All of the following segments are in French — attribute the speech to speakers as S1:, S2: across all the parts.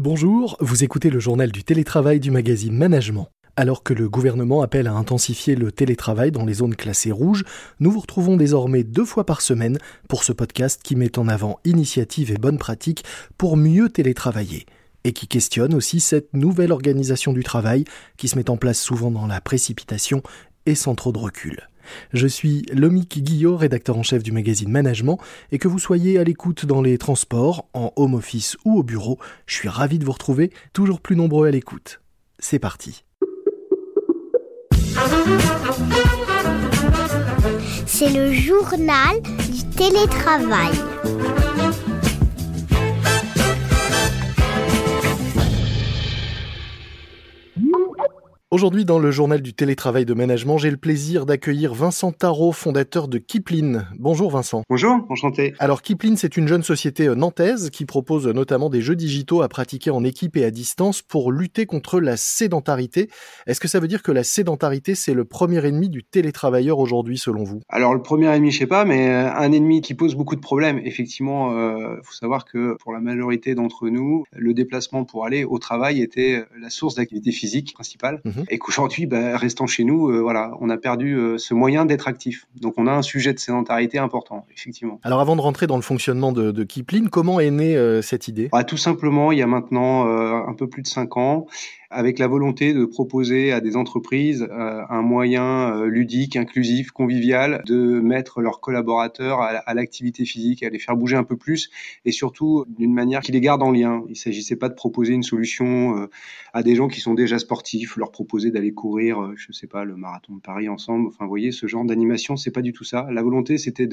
S1: Bonjour, vous écoutez le journal du télétravail du magazine Management. Alors que le gouvernement appelle à intensifier le télétravail dans les zones classées rouges, nous vous retrouvons désormais deux fois par semaine pour ce podcast qui met en avant initiatives et bonnes pratiques pour mieux télétravailler et qui questionne aussi cette nouvelle organisation du travail qui se met en place souvent dans la précipitation et sans trop de recul. Je suis Lomique Guillot, rédacteur en chef du magazine Management, et que vous soyez à l'écoute dans les transports, en home office ou au bureau, je suis ravi de vous retrouver, toujours plus nombreux à l'écoute. C'est parti.
S2: C'est le journal du télétravail.
S1: Aujourd'hui, dans le journal du télétravail de management, j'ai le plaisir d'accueillir Vincent Tarot, fondateur de Kipling. Bonjour Vincent.
S3: Bonjour, enchanté.
S1: Alors Kipling, c'est une jeune société euh, nantaise qui propose notamment des jeux digitaux à pratiquer en équipe et à distance pour lutter contre la sédentarité. Est-ce que ça veut dire que la sédentarité, c'est le premier ennemi du télétravailleur aujourd'hui, selon vous?
S3: Alors le premier ennemi, je sais pas, mais euh, un ennemi qui pose beaucoup de problèmes. Effectivement, il euh, faut savoir que pour la majorité d'entre nous, le déplacement pour aller au travail était la source d'activité physique principale. Mhm. Et qu'aujourd'hui, bah, restant chez nous, euh, voilà, on a perdu euh, ce moyen d'être actif. Donc on a un sujet de sédentarité important, effectivement.
S1: Alors avant de rentrer dans le fonctionnement de, de Kipling, comment est née euh, cette idée?
S3: Bah, Tout simplement, il y a maintenant un peu plus de cinq ans, avec la volonté de proposer à des entreprises euh, un moyen euh, ludique, inclusif, convivial de mettre leurs collaborateurs à, l'activité physique, à les faire bouger un peu plus et surtout d'une manière qui les garde en lien. Il ne s'agissait pas de proposer une solution euh, à des gens qui sont déjà sportifs, leur proposer d'aller courir, je ne sais pas, le marathon de Paris ensemble. Enfin, vous voyez, ce genre d'animation, c'est pas du tout ça. La volonté, c'était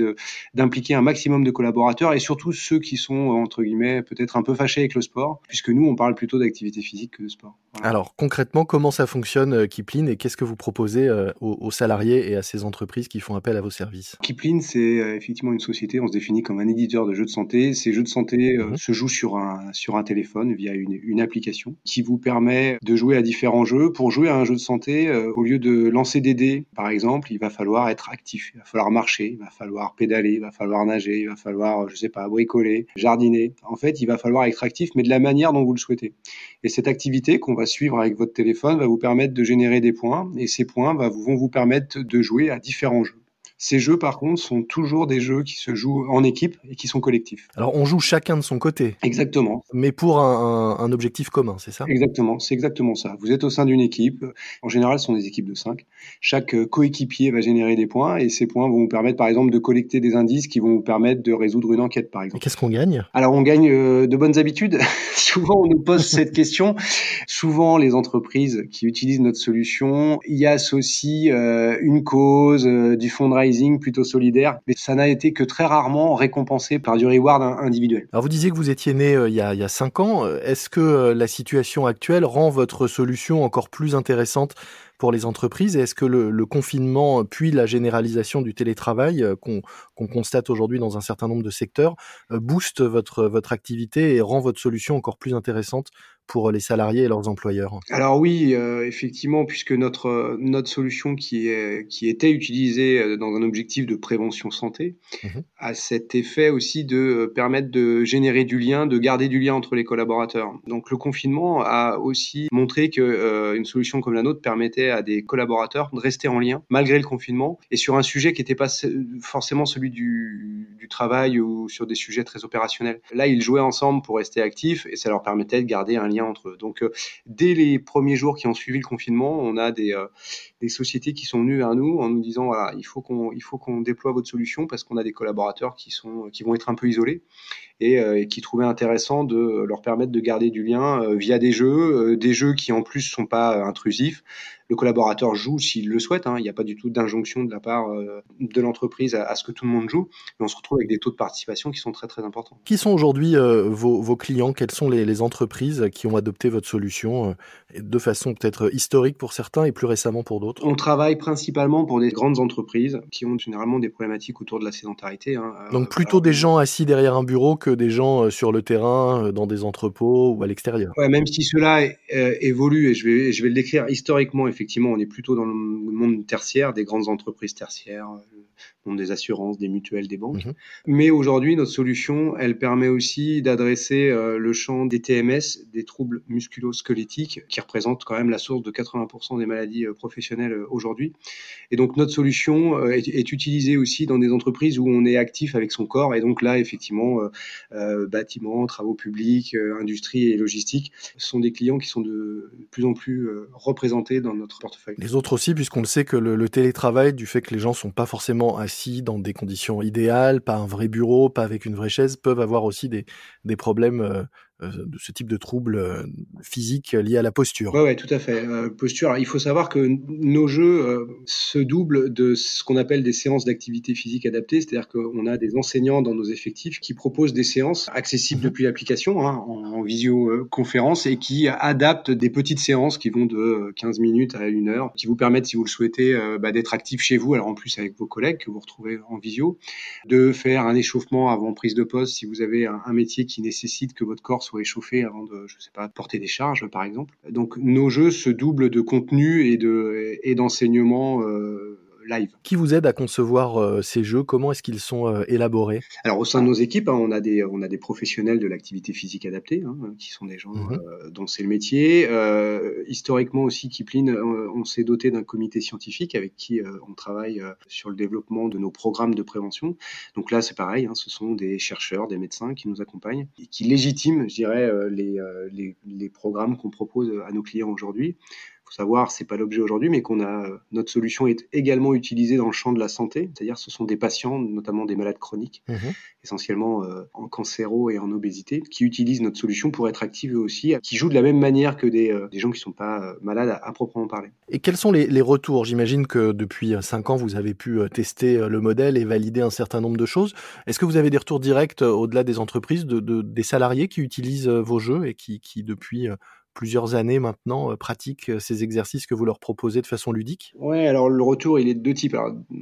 S3: d'impliquer un maximum de collaborateurs et surtout ceux qui sont entre guillemets peut-être un peu fâchés avec le sport, puisque nous, on parle plutôt d'activité physique que de sport.
S1: Alors concrètement, comment ça fonctionne euh, Kipling et qu'est-ce que vous proposez euh, aux, salariés et à ces entreprises qui font appel à vos services?
S3: Kipling, c'est euh, effectivement une société, on se définit comme un éditeur de jeux de santé. Ces jeux de santé mhm. se jouent sur un, sur un téléphone via une, une, application qui vous permet de jouer à différents jeux. Pour jouer à un jeu de santé, au lieu de lancer des dés, par exemple, il va falloir être actif, il va falloir marcher, il va falloir pédaler, il va falloir nager, il va falloir, je sais pas, bricoler, jardiner. En fait, il va falloir être actif, mais de la manière dont vous le souhaitez. Et cette activité qu'on va suivre avec votre téléphone va vous permettre de générer des points et ces points vont vous permettre de jouer à différents jeux. Ces jeux, par contre, sont toujours des jeux qui se jouent en équipe et qui sont collectifs.
S1: Alors, on joue chacun de son côté.
S3: Exactement.
S1: Mais pour un, objectif commun, c'est ça?
S3: Exactement, c'est exactement ça. Vous êtes au sein d'une équipe. En général, ce sont des équipes de 5. Chaque euh, coéquipier va générer des points et ces points vont vous permettre, par exemple, de collecter des indices qui vont vous permettre de résoudre une enquête, par exemple.
S1: Qu'est-ce qu'on gagne?
S3: Alors, on gagne euh, de bonnes habitudes. Souvent, on nous pose cette question. Souvent, les entreprises qui utilisent notre solution y associent euh, une cause, du fonds plutôt solidaire, mais ça n'a été que très rarement récompensé par du reward individuel.
S1: Alors vous disiez que vous étiez né euh, il, y a, il cinq ans. Est-ce que euh, la situation actuelle rend votre solution encore plus intéressante pour les entreprises? Est-ce que le, confinement, puis la généralisation du télétravail euh, qu'on constate aujourd'hui dans un certain nombre de secteurs, booste votre, votre activité et rend votre solution encore plus intéressante pour les salariés et leurs employeurs
S3: Alors oui, euh, effectivement, puisque notre, notre solution qui, est, qui était utilisée euh, dans un objectif de prévention santé mmh a cet effet aussi de euh, permettre de générer du lien, de garder du lien entre les collaborateurs. Donc le confinement a aussi montré que une solution comme la nôtre permettait à des collaborateurs de rester en lien malgré le confinement et sur un sujet qui n'était pas forcément celui du, du travail ou sur des sujets très opérationnels. Là, ils jouaient ensemble pour rester actifs et ça leur permettait de garder un lien entre eux. Donc, euh, dès les premiers jours qui ont suivi le confinement, on a des, euh, des sociétés qui sont venues vers nous en nous disant voilà, il faut qu'on il faut qu'on déploie votre solution parce qu'on a des collaborateurs qui sont qui vont être un peu isolés et, euh, qui trouvaient intéressant de leur permettre de garder du lien via des jeux, des jeux qui en plus sont pas intrusifs, le collaborateur joue s'il le souhaite. Hein. Il n'y a pas du tout d'injonction de la part euh, de l'entreprise à, ce que tout le monde joue. Mais on se retrouve avec des taux de participation qui sont très très importants.
S1: Qui sont aujourd'hui euh, vos, clients? Quelles sont les, entreprises qui ont adopté votre solution euh, de façon peut-être historique pour certains et plus récemment pour d'autres?
S3: On travaille principalement pour des grandes entreprises qui ont généralement des problématiques autour de la sédentarité. Hein.
S1: Donc plutôt des gens assis derrière un bureau que des gens sur le terrain, dans des entrepôts ou à l'extérieur.
S3: Ouais, même si cela évolue, et je vais, je vais le décrire historiquement, effectivement, on est plutôt dans le monde tertiaire, des grandes entreprises tertiaires, monde des assurances, des mutuelles, des banques. Mhm. Mais aujourd'hui, notre solution, elle permet aussi d'adresser euh, le champ des TMS, des troubles musculo-squelettiques, qui représentent quand même la source de 80% des maladies euh, professionnelles euh, aujourd'hui. Et donc notre solution est, est, utilisée aussi dans des entreprises où on est actif avec son corps. Et donc là, effectivement, bâtiments, travaux publics, industrie et logistique sont des clients qui sont de plus en plus représentés dans notre portefeuille.
S1: Les autres aussi, puisqu'on le sait que le, le télétravail, du fait que les gens sont pas forcément assis dans des conditions idéales, pas un vrai bureau, pas avec une vraie chaise, peuvent avoir aussi des, problèmes euh, de ce type de troubles euh, physiques liés à la posture.
S3: Oui, ouais, tout à fait. Euh, posture. il faut savoir que nos jeux se doublent de ce qu'on appelle des séances d'activité physique adaptée, c'est-à-dire qu'on a des enseignants dans nos effectifs qui proposent des séances accessibles mhm. depuis l'application, hein, en, visioconférence, et qui adaptent des petites séances qui vont de 15 minutes à une heure, qui vous permettent, si vous le souhaitez, bah, d'être actif chez vous, alors en plus avec vos collègues que vous retrouvez en visio, de faire un échauffement avant prise de poste si vous avez un métier qui nécessite que votre corps soit échauffé avant de, je sais pas, porter des charges, par exemple. Donc nos jeux se doublent de contenu et de et d'enseignement euh,
S1: qui vous aide à concevoir euh, ces jeux? Comment est-ce qu'ils sont euh, élaborés?
S3: Alors au sein de nos équipes, hein, on a des on a des professionnels de l'activité physique adaptée, hein, qui sont des gens mhm. euh, dont c'est le métier. historiquement aussi, Kipling, on, s'est doté d'un comité scientifique avec qui on travaille sur le développement de nos programmes de prévention. Donc là, c'est pareil, hein, ce sont des chercheurs, des médecins qui nous accompagnent et qui légitiment, je dirais, les, les, les programmes qu'on propose à nos clients aujourd'hui faut savoir, c'est pas l'objet aujourd'hui, mais qu'on a notre solution est également utilisée dans le champ de la santé, c'est-à-dire ce sont des patients, notamment des malades chroniques, mhm. essentiellement euh, en cancéro et en obésité, qui utilisent notre solution pour être actifs eux aussi, qui jouent de la même manière que des, euh, des gens qui sont pas euh, malades à, proprement parler.
S1: Et quels sont les, les retours? J'imagine que depuis 5 ans, vous avez pu tester le modèle et valider un certain nombre de choses. Est-ce que vous avez des retours directs au-delà des entreprises, de, de, des salariés qui utilisent vos jeux et qui, qui depuis plusieurs années maintenant euh, pratiquent euh, ces exercices que vous leur proposez de façon ludique?
S3: Ouais, alors le retour, il est de deux types.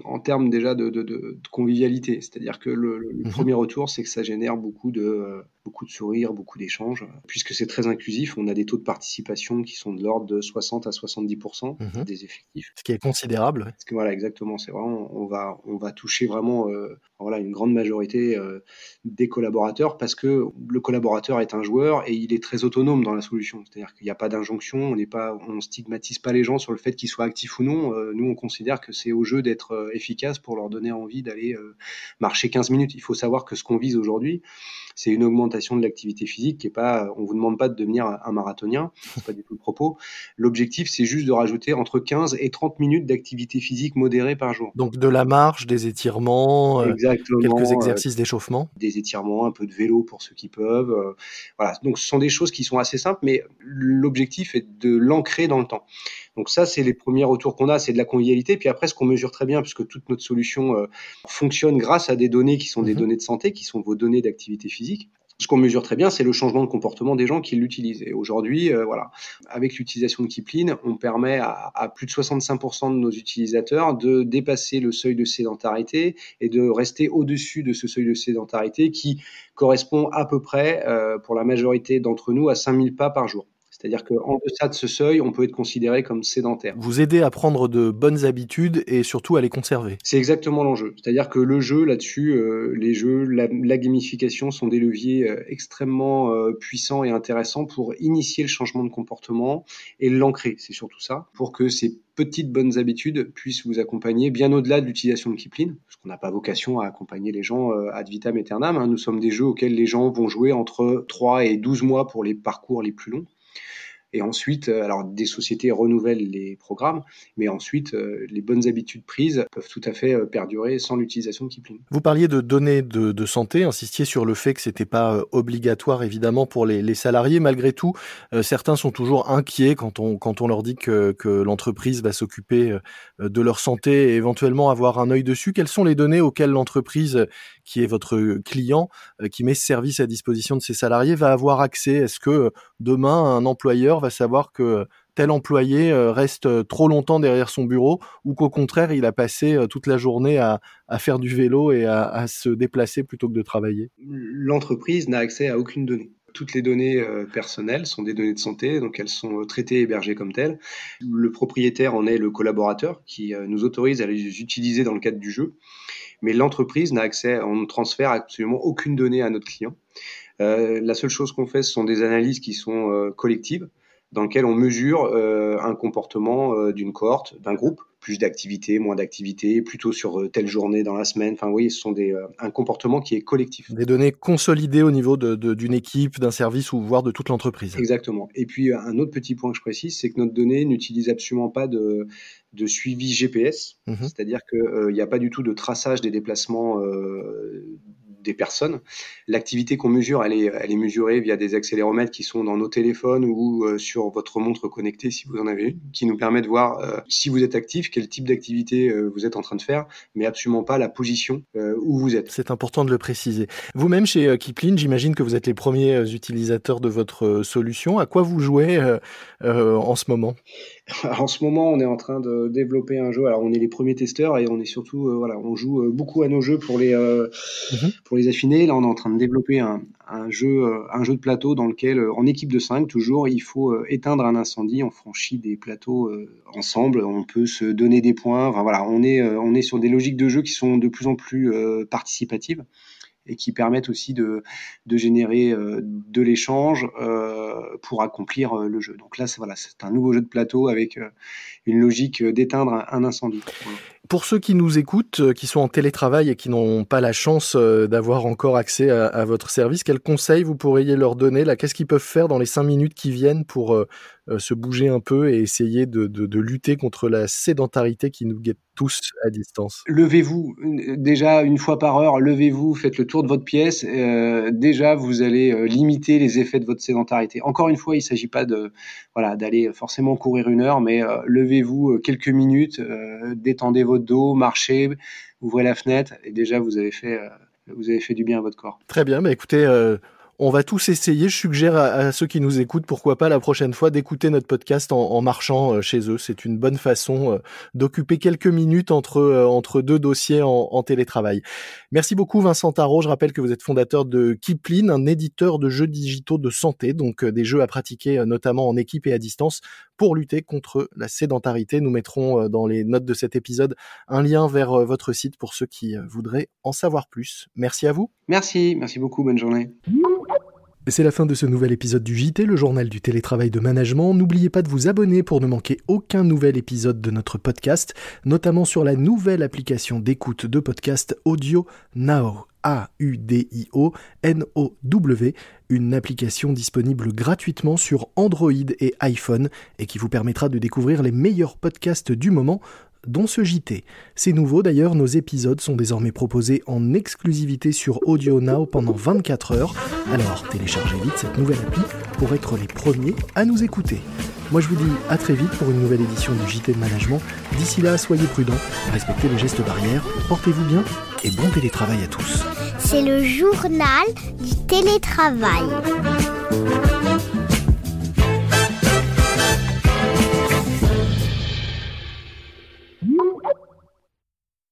S3: en termes déjà de, de, de, convivialité, c'est-à-dire que le, le mmh premier retour, c'est que ça génère beaucoup de, euh, beaucoup de sourires, beaucoup d'échanges. Puisque c'est très inclusif, on a des taux de participation qui sont de l'ordre de 60 à 70% mmh des effectifs.
S1: Ce qui est considérable.
S3: Parce que voilà, exactement, c'est vraiment, on va, on va toucher vraiment voilà, une grande majorité des collaborateurs parce que le collaborateur est un joueur et il est très autonome dans la solution. cest c'est-à-dire qu'il n'y a pas d'injonction, on n'est pas, on stigmatise pas les gens sur le fait qu'ils soient actifs ou non. Euh, nous, on considère que c'est au jeu d'être euh, efficace pour leur donner envie d'aller euh, marcher 15 minutes. Il faut savoir que ce qu'on vise aujourd'hui, c'est une augmentation de l'activité physique qui est pas, on vous demande pas de devenir un marathonien, c'est pas du tout le propos. L'objectif, c'est juste de rajouter entre 15 et 30 minutes d'activité physique modérée par jour.
S1: Donc de la marche, des étirements, quelques exercices d'échauffement,
S3: des étirements, un peu de vélo pour ceux qui peuvent. voilà. Donc ce sont des choses qui sont assez simples, mais l'objectif est de l'ancrer dans le temps. Donc ça, c'est les premiers retours qu'on a, c'est de la convivialité. Puis après, ce qu'on mesure très bien, puisque toute notre solution euh, fonctionne grâce à des données qui sont des mhm. données de santé, qui sont vos données d'activité physique. Ce qu'on mesure très bien, c'est le changement de comportement des gens qui l'utilisent. Et aujourd'hui, euh, voilà, avec l'utilisation de Kipling, on permet à, plus de 65% de nos utilisateurs de dépasser le seuil de sédentarité et de rester au-dessus de ce seuil de sédentarité qui correspond à peu près, euh, pour la majorité d'entre nous, à 5000 pas par jour. C'est-à-dire qu'en deçà de ce seuil, on peut être considéré comme sédentaire.
S1: Vous aidez à prendre de bonnes habitudes et surtout à les conserver.
S3: C'est exactement l'enjeu. C'est-à-dire que le jeu là-dessus, euh, les jeux, la, gamification sont des leviers euh, extrêmement euh, puissants et intéressants pour initier le changement de comportement et l'ancrer. C'est surtout ça. Pour que ces petites bonnes habitudes puissent vous accompagner bien au-delà de l'utilisation de Kipling, parce qu'on n'a pas vocation à accompagner les gens ad vitam aeternam. Hein. Nous sommes des jeux auxquels les gens vont jouer entre 3 et 12 mois pour les parcours les plus longs. Et ensuite, euh, alors des sociétés renouvellent les programmes, mais ensuite, euh, les bonnes habitudes prises peuvent tout à fait euh, perdurer sans l'utilisation de Kipling.
S1: Vous parliez de données de, santé, insistiez sur le fait que c'était pas obligatoire évidemment pour les, salariés. Malgré tout, certains sont toujours inquiets quand on quand on leur dit que, que l'entreprise va s'occuper de leur santé et éventuellement avoir un œil dessus. Quelles sont les données auxquelles l'entreprise qui est votre client, qui met ce service à disposition de ses salariés, va avoir accès? Est-ce que demain un employeur va savoir que tel employé euh, reste euh, trop longtemps derrière son bureau ou qu'au contraire, il a passé euh, toute la journée à, faire du vélo et à, se déplacer plutôt que de travailler
S3: L'entreprise n'a accès à aucune donnée. Toutes les données personnelles sont des données de santé, donc elles sont traitées et hébergées comme telles. Le propriétaire en est le collaborateur qui nous autorise à les utiliser dans le cadre du jeu mais l'entreprise n'a accès, on ne transfère absolument aucune donnée à notre client. Euh, la seule chose qu'on fait, ce sont des analyses qui sont euh, collectives, dans lesquelles on mesure euh, un comportement d'une cohorte, d'un groupe, plus d'activités, moins d'activités, plutôt sur telle journée dans la semaine. Enfin, oui, ce sont des, un comportement qui est collectif.
S1: Des données consolidées au niveau d'une de, équipe, d'un service ou voire de toute l'entreprise.
S3: Exactement. Et puis, un autre petit point que je précise, c'est que notre donnée n'utilise absolument pas de, de suivi GPS, mmh c'est-à-dire qu'il n'y a pas du tout de traçage des déplacements des personnes. L'activité qu'on mesure, elle est, elle est mesurée via des accéléromètres qui sont dans nos téléphones ou euh, sur votre montre connectée si vous en avez une, qui nous permet de voir euh, si vous êtes actif, quel type d'activité euh, vous êtes en train de faire, mais absolument pas la position où vous êtes.
S1: C'est important de le préciser. Vous-même chez Kipling, j'imagine que vous êtes les premiers utilisateurs de votre solution. À quoi vous jouez en ce moment?
S3: en ce moment, on est en train de développer un jeu. Alors, on est les premiers testeurs et on est surtout, euh, voilà, on joue euh, beaucoup à nos jeux pour les euh, mhm. pour les affiner. Là, on est en train de développer un, un jeu un jeu de plateau dans lequel, en équipe de 5, toujours, il faut éteindre un incendie. On franchit des plateaux ensemble. On peut se donner des points. Enfin, voilà, on est on est sur des logiques de jeu qui sont de plus en plus participatives et qui permettent aussi de, de générer euh, de l'échange euh, pour accomplir euh, le jeu. Donc là, c'est voilà, c'est un nouveau jeu de plateau avec une logique d'éteindre un, incendie.
S1: Pour ceux qui nous écoutent, qui sont en télétravail et qui n'ont pas la chance d'avoir encore accès à, votre service, quels conseils vous pourriez leur donner là? Qu'est-ce qu'ils peuvent faire dans les cinq minutes qui viennent pour euh, se bouger un peu et essayer de, de, de, lutter contre la sédentarité qui nous guette tous à distance?
S3: Levez-vous déjà une fois par heure, levez-vous, faites le tour de votre pièce. Euh, déjà, vous allez euh, limiter les effets de votre sédentarité. Encore une fois, il ne s'agit pas de voilà d'aller forcément courir une heure, mais levez-vous quelques minutes, détendez votre dos, marchez, ouvrez la fenêtre et déjà vous avez fait vous avez fait du bien à votre corps.
S1: Très bien, bah écoutez, on va tous essayer. Je suggère à, ceux qui nous écoutent, pourquoi pas la prochaine fois, d'écouter notre podcast en, marchant euh, chez eux. C'est une bonne façon euh, d'occuper quelques minutes entre, euh, entre deux dossiers en, télétravail. Merci beaucoup Vincent Tarot. Je rappelle que vous êtes fondateur de Kipling, un éditeur de jeux digitaux de santé, donc des jeux à pratiquer notamment en équipe et à distance pour lutter contre la sédentarité. Nous mettrons dans les notes de cet épisode un lien vers votre site pour ceux qui voudraient en savoir plus. Merci à vous.
S3: Merci, merci beaucoup. Bonne journée.
S1: C'est la fin de ce nouvel épisode du JT, le journal du télétravail de management. N'oubliez pas de vous abonner pour ne manquer aucun nouvel épisode de notre podcast, notamment sur la nouvelle application d'écoute de podcast Audio Now. A-U-D-I-O N-O-W, une application disponible gratuitement sur Android et iPhone et qui vous permettra de découvrir les meilleurs podcasts du moment dont ce JT. C'est nouveau d'ailleurs, nos épisodes sont désormais proposés en exclusivité sur Audio Now pendant 24 heures, alors téléchargez vite cette nouvelle appli pour être les premiers à nous écouter. Moi je vous dis à très vite pour une nouvelle édition du JT de Management. D'ici là, soyez prudents, respectez les gestes barrières, portez-vous bien et bon télétravail à tous.
S2: C'est le journal du télétravail.